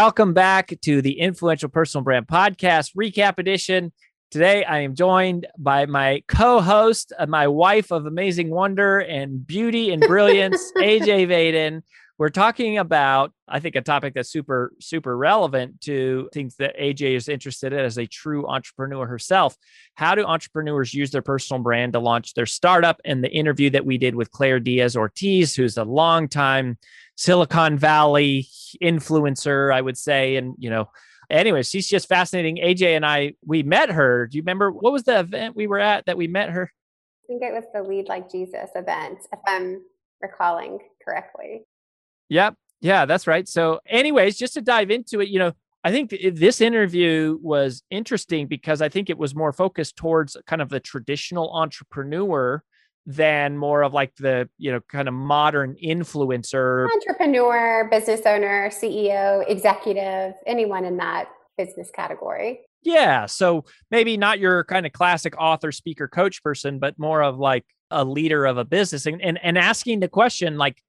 Welcome back to the Influential Personal Brand Podcast Recap Edition. Today, I am joined by my co host, uh, my wife of amazing wonder and beauty and brilliance, AJ Vaden. We're talking about, I think, a topic that's super, super relevant to things that AJ is interested in as a true entrepreneur herself. How do entrepreneurs use their personal brand to launch their startup? And the interview that we did with Claire Diaz Ortiz, who's a long-time Silicon Valley influencer, I would say. And, you know, anyway, she's just fascinating. AJ and I, we met her. Do you remember what was the event we were at that we met her? I think it was the Lead Like Jesus event, if I'm recalling correctly. Yep. Yeah, that's right. So, anyways, just to dive into it, you know, I think this interview was interesting because I think it was more focused towards kind of the traditional entrepreneur than more of like the you know kind of modern influencer entrepreneur business owner ceo executive anyone in that business category. Yeah so maybe not your kind of classic author speaker coach person but more of like a leader of a business and and, and asking the question like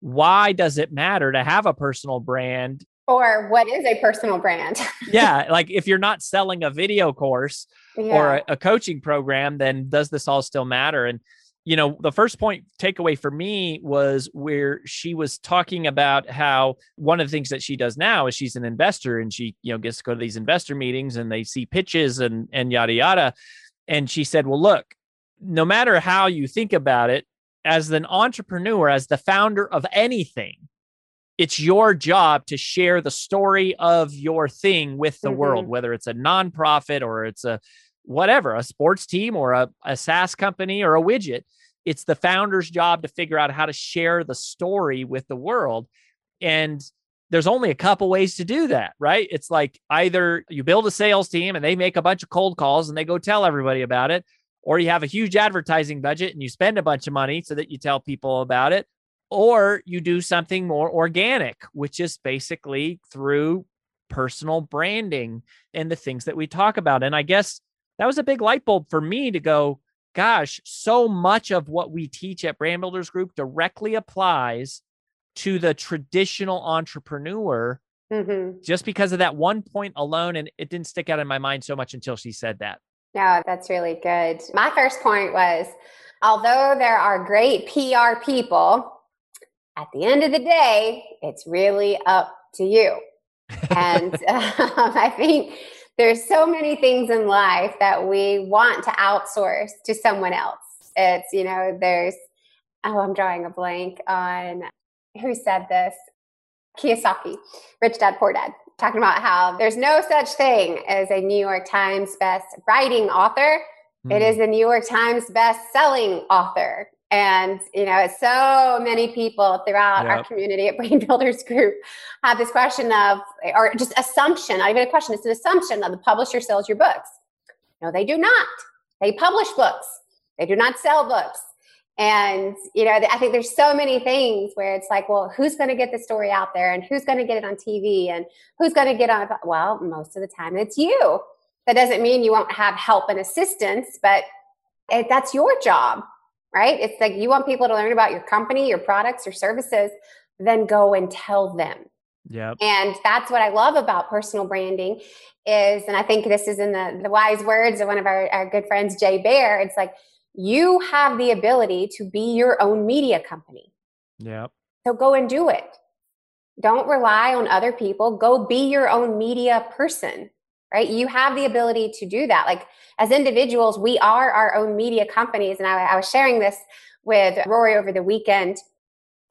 why does it matter to have a personal brand? Or what is a personal brand? Yeah like if you're not selling a video course yeah. or a, a coaching program then does this all still matter? And you know, the first point takeaway for me was where she was talking about how one of the things that she does now is she's an investor and she, you know, gets to go to these investor meetings and they see pitches and and yada yada. And she said, Well, look, no matter how you think about it, as an entrepreneur, as the founder of anything, it's your job to share the story of your thing with the mm-hmm. world, whether it's a nonprofit or it's a whatever, a sports team or a, a SaaS company or a widget. It's the founder's job to figure out how to share the story with the world. And there's only a couple ways to do that, right? It's like either you build a sales team and they make a bunch of cold calls and they go tell everybody about it, or you have a huge advertising budget and you spend a bunch of money so that you tell people about it, or you do something more organic, which is basically through personal branding and the things that we talk about. And I guess that was a big light bulb for me to go, gosh, so much of what we teach at Brand Builders Group directly applies to the traditional entrepreneur mm-hmm. just because of that one point alone. And it didn't stick out in my mind so much until she said that. No, that's really good. My first point was although there are great PR people, at the end of the day, it's really up to you. and um, I think there's so many things in life that we want to outsource to someone else. It's, you know, there's, oh, I'm drawing a blank on who said this. Kiyosaki, Rich Dad Poor Dad, talking about how there's no such thing as a New York Times best writing author. Mm. It is the New York Times best-selling author. And you know, so many people throughout yep. our community at Brand Builders Group have this question of, or just assumption, not even a question, it's an assumption that the publisher sells your books. No, they do not. They publish books. They do not sell books. And, you know, I think there's so many things where it's like, well, who's going to get the story out there and who's going to get it on TV and who's going to get on? Well, most of the time it's you. That doesn't mean you won't have help and assistance, but it, that's your job, right? It's like you want people to learn about your company, your products, your services, then go and tell them. Yeah. And that's what I love about personal branding is, and I think this is in the, the wise words of one of our, our good friends, Jay Baer. It's like, you have the ability to be your own media company. Yeah. So go and do it. Don't rely on other people. Go be your own media person, right? You have the ability to do that. Like as individuals, we are our own media companies. And I, I was sharing this with Rory over the weekend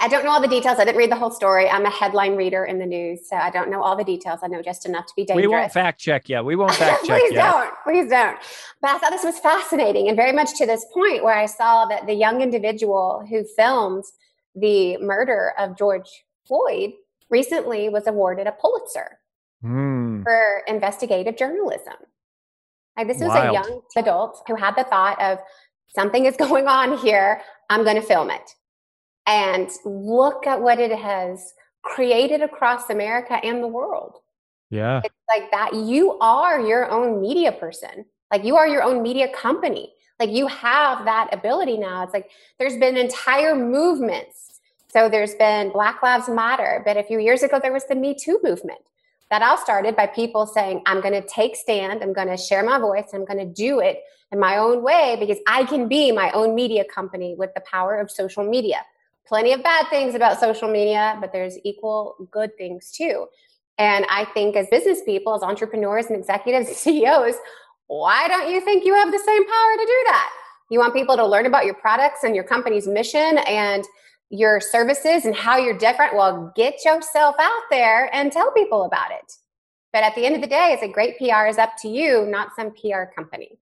I don't know all the details. I didn't read the whole story. I'm a headline reader in the news, so I don't know all the details. I know just enough to be dangerous. We won't fact check you. We won't fact check Please yet. don't. Please don't. But I thought this was fascinating and very much to this point where I saw that the young individual who filmed the murder of George Floyd recently was awarded a Pulitzer mm. for investigative journalism. Like this was Wild. a young adult who had the thought of something is going on here. I'm going to film it and look at what it has created across America and the world. Yeah. It's like that. You are your own media person. Like you are your own media company. Like you have that ability now. It's like there's been entire movements. So there's been Black Lives Matter, but a few years ago there was the Me Too movement. That all started by people saying, I'm going to take stand, I'm going to share my voice, I'm going to do it in my own way because I can be my own media company with the power of social media plenty of bad things about social media, but there's equal good things too. And I think as business people, as entrepreneurs and executives, and CEOs, why don't you think you have the same power to do that? You want people to learn about your products and your company's mission and your services and how you're different. Well, get yourself out there and tell people about it. But at the end of the day, it's a great PR is up to you, not some PR company.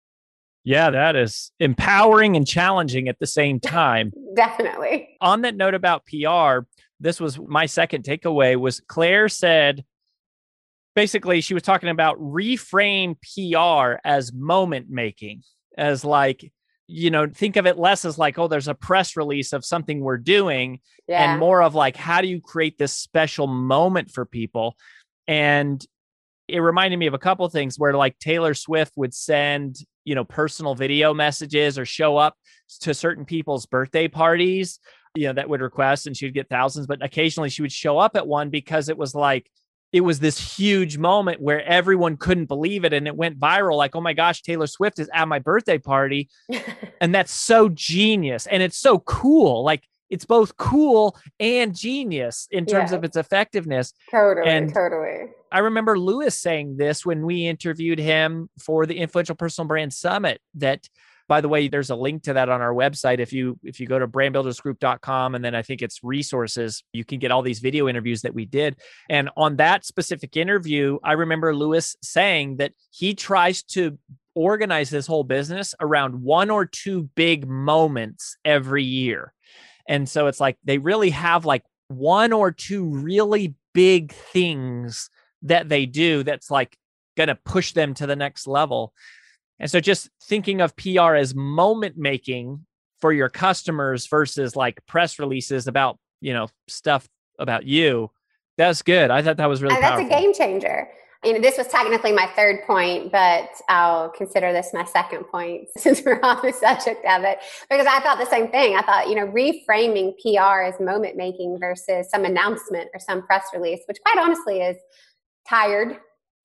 Yeah, that is empowering and challenging at the same time. Definitely. On that note about PR, this was my second takeaway was Claire said basically she was talking about reframe PR as moment making, as like, you know, think of it less as like, oh, there's a press release of something we're doing, yeah. and more of like, how do you create this special moment for people? And it reminded me of a couple of things where like Taylor Swift would send, you know, personal video messages or show up to certain people's birthday parties, you know, that would request and she would get thousands, but occasionally she would show up at one because it was like it was this huge moment where everyone couldn't believe it and it went viral like oh my gosh Taylor Swift is at my birthday party and that's so genius and it's so cool like it's both cool and genius in terms yeah. of its effectiveness. Totally, and totally. I remember Lewis saying this when we interviewed him for the Influential Personal Brand Summit that by the way there's a link to that on our website. If you if you go to brandbuildersgroup.com and then i think it's resources you can get all these video interviews that we did. And on that specific interview i remember lewis saying that he tries to organize this whole business around one or two big moments every year. And so it's like they really have like one or two really big things that they do that's like going to push them to the next level. And so just thinking of PR as moment making for your customers versus like press releases about, you know, stuff about you. That's good. I thought that was really and that's a game changer you know, this was technically my third point, but I'll consider this my second point since we're on the subject of it. Because I thought the same thing. I thought, you know, reframing PR as moment making versus some announcement or some press release, which quite honestly is tired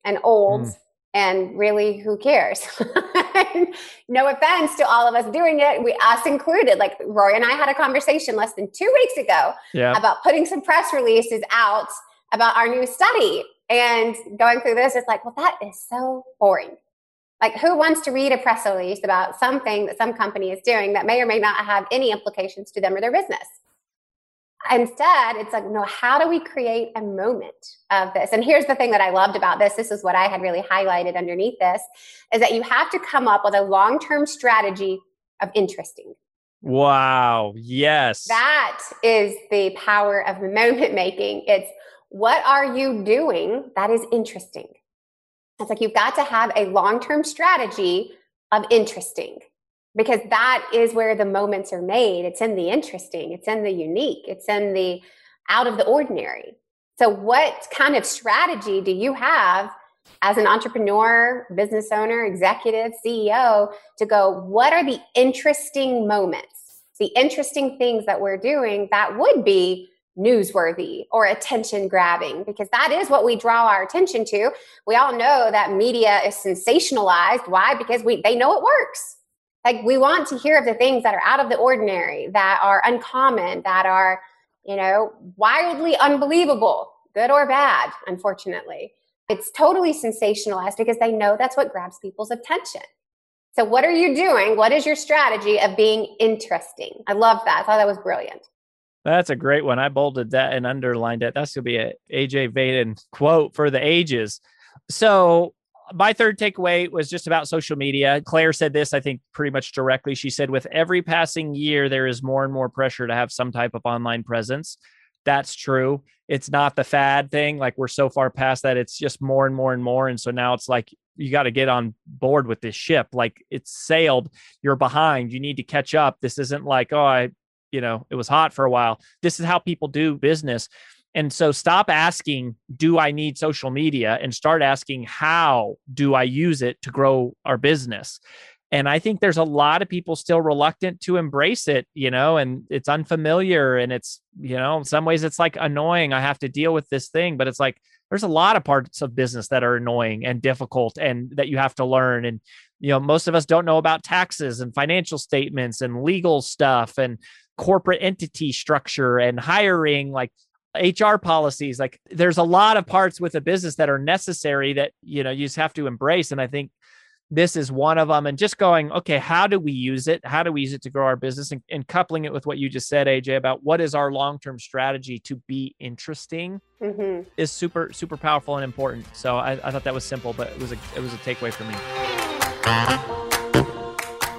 and old. Mm. And really, who cares? no offense to all of us doing it, we us included. Like Roy and I had a conversation less than two weeks ago yeah. about putting some press releases out about our new study and going through this, it's like, well, that is so boring. Like, who wants to read a press release about something that some company is doing that may or may not have any implications to them or their business? Instead, it's like, no, how do we create a moment of this? And here's the thing that I loved about this. This is what I had really highlighted underneath this is that you have to come up with a long term strategy of interesting. Wow. Yes. That is the power of moment making. It's what are you doing that is interesting? It's like you've got to have a long term strategy of interesting because that is where the moments are made. It's in the interesting, it's in the unique, it's in the out of the ordinary. So, what kind of strategy do you have as an entrepreneur, business owner, executive, CEO to go, what are the interesting moments, the interesting things that we're doing that would be newsworthy or attention grabbing because that is what we draw our attention to. We all know that media is sensationalized. Why? Because we they know it works. Like we want to hear of the things that are out of the ordinary, that are uncommon, that are, you know, wildly unbelievable, good or bad, unfortunately. It's totally sensationalized because they know that's what grabs people's attention. So, what are you doing? What is your strategy of being interesting? I love that. I thought that was brilliant. That's a great one. I bolded that and underlined it. That's going to be a AJ Vaden quote for the ages. So, my third takeaway was just about social media. Claire said this, I think, pretty much directly. She said, with every passing year, there is more and more pressure to have some type of online presence. That's true. It's not the fad thing. Like we're so far past that. It's just more and more and more. And so now it's like you got to get on board with this ship. Like it's sailed. You're behind. You need to catch up. This isn't like, oh, I, you know, it was hot for a while. This is how people do business. And so stop asking, do I need social media? And start asking, how do I use it to grow our business? And I think there's a lot of people still reluctant to embrace it, you know, and it's unfamiliar and it's, you know, in some ways it's like annoying. I have to deal with this thing, but it's like there's a lot of parts of business that are annoying and difficult and that you have to learn. And, you know, most of us don't know about taxes and financial statements and legal stuff and corporate entity structure and hiring. Like HR policies. Like there's a lot of parts with a business that are necessary that, you know, you just have to embrace. And I think this is one of them. And just going, okay, how do we use it? How do we use it to grow our business? And, and coupling it with what you just said, AJ, about what is our long term strategy to be interesting mm-hmm. is super, super powerful and important. So I, I thought that was simple, but it was a it was a takeaway for me.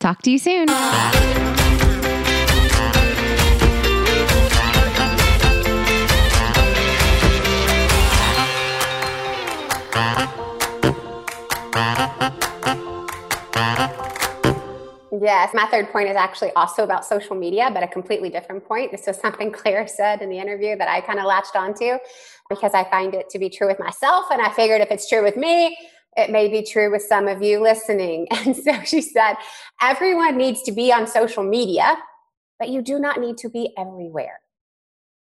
Talk to you soon. Yes, my third point is actually also about social media, but a completely different point. This was something Claire said in the interview that I kind of latched onto because I find it to be true with myself. And I figured if it's true with me, it may be true with some of you listening. And so she said, everyone needs to be on social media, but you do not need to be everywhere.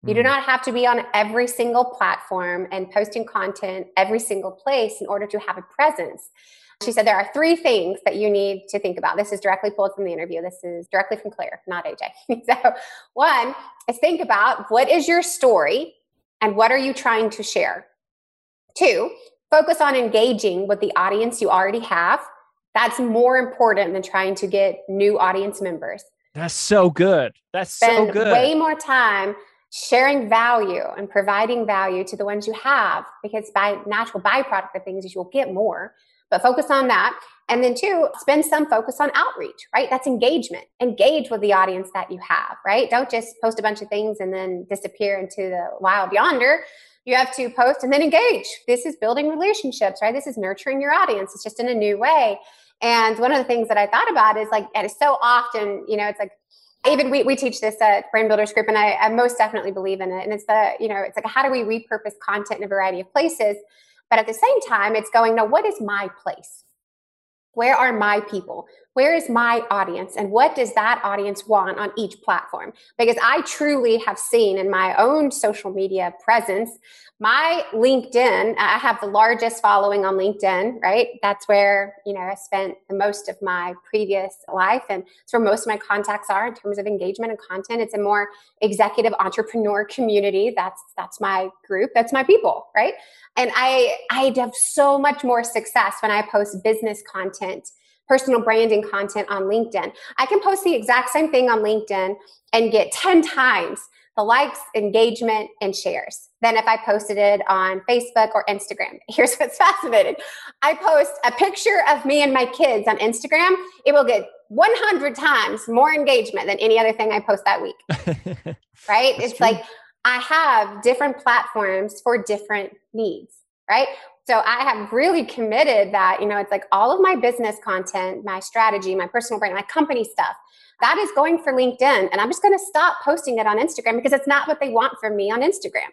You do hmm. not have to be on every single platform and posting content every single place in order to have a presence. She said there are three things that you need to think about. This is directly pulled from the interview. This is directly from Claire, not AJ. so, one is think about what is your story and what are you trying to share? Two, focus on engaging with the audience you already have. That's more important than trying to get new audience members. That's so good. That's Spend so good. Spend way more time sharing value and providing value to the ones you have because by natural byproduct of things is you'll get more but focus on that and then two spend some focus on outreach right that's engagement engage with the audience that you have right don't just post a bunch of things and then disappear into the wild yonder you have to post and then engage. This is building relationships, right? This is nurturing your audience. It's just in a new way. And one of the things that I thought about is like, and so often, you know, it's like, even we, we teach this at Brand Builders Group, and I, I most definitely believe in it. And it's the, you know, it's like, how do we repurpose content in a variety of places? But at the same time, it's going, no, what is my place? Where are my people? Where is my audience and what does that audience want on each platform? Because I truly have seen in my own social media presence, my LinkedIn, I have the largest following on LinkedIn, right? That's where, you know, I spent the most of my previous life and it's where most of my contacts are in terms of engagement and content. It's a more executive entrepreneur community. That's that's my group. That's my people, right? And I I have so much more success when I post business content personal branding content on LinkedIn. I can post the exact same thing on LinkedIn and get 10 times the likes, engagement, and shares than if I posted it on Facebook or Instagram. Here's what's fascinating I post a picture of me and my kids on Instagram, it will get 100 times more engagement than any other thing I post that week. right? That's it's true. like I have different platforms for different needs, right? So I have really committed that, you know, it's like all of my business content, my strategy, my personal brand, my company stuff, that is going for LinkedIn. And I'm just going to stop posting it on Instagram because it's not what they want from me on Instagram.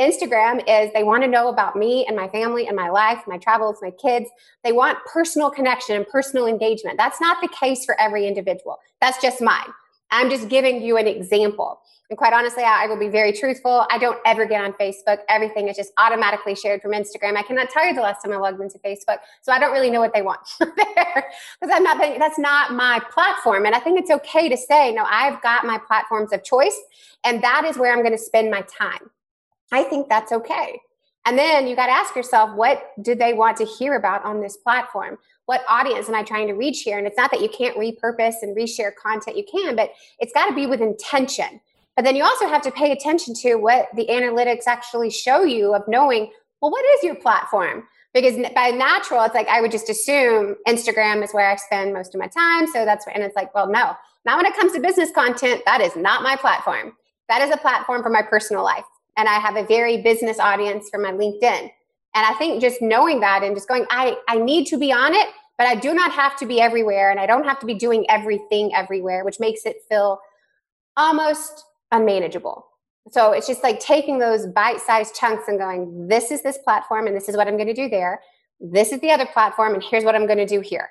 Instagram is they want to know about me and my family and my life, my travels, my kids. They want personal connection and personal engagement. That's not the case for every individual. That's just mine. I'm just giving you an example. And quite honestly, I, will be very truthful. I don't ever get on Facebook. Everything is just automatically shared from Instagram. I cannot tell you the last time I logged into Facebook, so I don't really know what they want there because I'm not. That's not my platform, and I think it's okay to say, no, I've got my platforms of choice, and that is where I'm going to spend my time. I think that's okay. And then you got to ask yourself, what do they want to hear about on this platform? What audience am I trying to reach here? And it's not that you can't repurpose and reshare content, you can, but it's got to be with intention. But then you also have to pay attention to what the analytics actually show you of knowing, well, what is your platform? Because by natural, it's like I would just assume Instagram is where I spend most of my time. So that's, and it's like, well, no, not when it comes to business content. That is not my platform. That is a platform for my personal life. And I have a very business audience for my LinkedIn. And I think just knowing that and just going, I, I need to be on it, but I do not have to be everywhere. And I don't have to be doing everything everywhere, which makes it feel almost unmanageable. So it's just like taking those bite sized chunks and going, this is this platform and this is what I'm going to do there. This is the other platform and here's what I'm going to do here.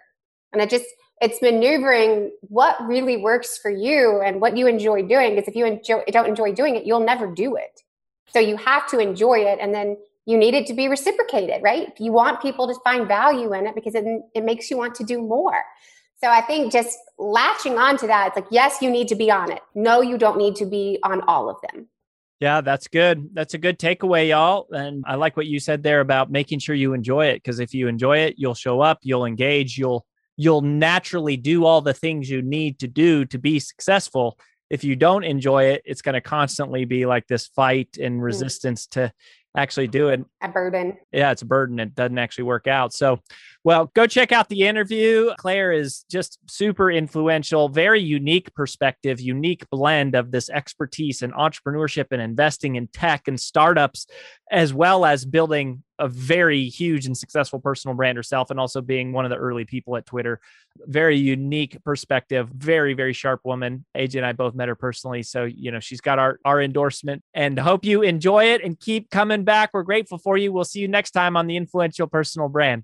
And it just, it's maneuvering what really works for you and what you enjoy doing. Because if you enjoy, don't enjoy doing it, you'll never do it. So you have to enjoy it and then you need it to be reciprocated, right? You want people to find value in it because it, it makes you want to do more. So I think just latching on to that, it's like, yes, you need to be on it. No, you don't need to be on all of them. Yeah, that's good. That's a good takeaway, y'all. And I like what you said there about making sure you enjoy it. Cause if you enjoy it, you'll show up, you'll engage, you'll you'll naturally do all the things you need to do to be successful. If you don't enjoy it, it's going to constantly be like this fight and mm. resistance mm. to actually do it. A burden. Yeah, it's a burden. It doesn't actually work out. So, well, go check out the interview. Claire is just super influential, very unique perspective, unique blend of this expertise in entrepreneurship and investing in tech and startups, as well as building a very huge and successful personal brand herself and also being one of the early people at Twitter. Very unique perspective, very, very sharp woman. AJ and I both met her personally. So, you know, she's got our, our endorsement and hope you enjoy it and keep coming back. We're grateful for you. We'll see you next time on the Influential Personal Brand.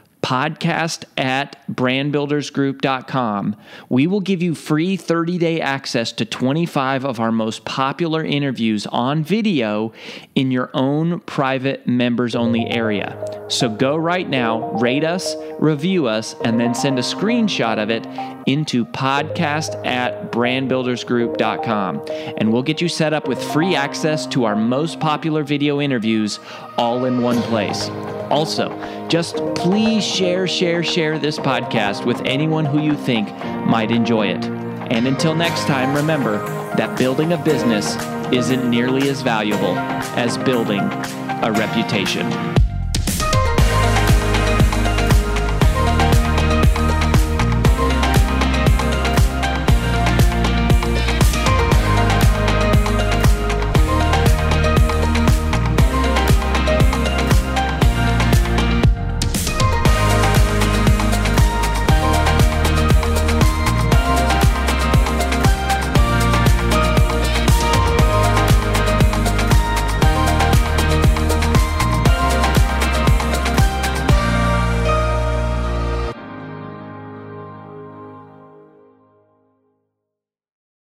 podcast at brandbuildersgroup.com. We will give you free 30 day access to 25 of our most popular interviews on video in your own private members only area. So go right now, rate us, review us, and then send a screenshot of it into podcast at brandbuildersgroup.com. And we'll get you set up with free access to our most popular video interviews all in one place. Also, just please share, share, share this podcast with anyone who you think might enjoy it. And until next time, remember that building a business isn't nearly as valuable as building a reputation.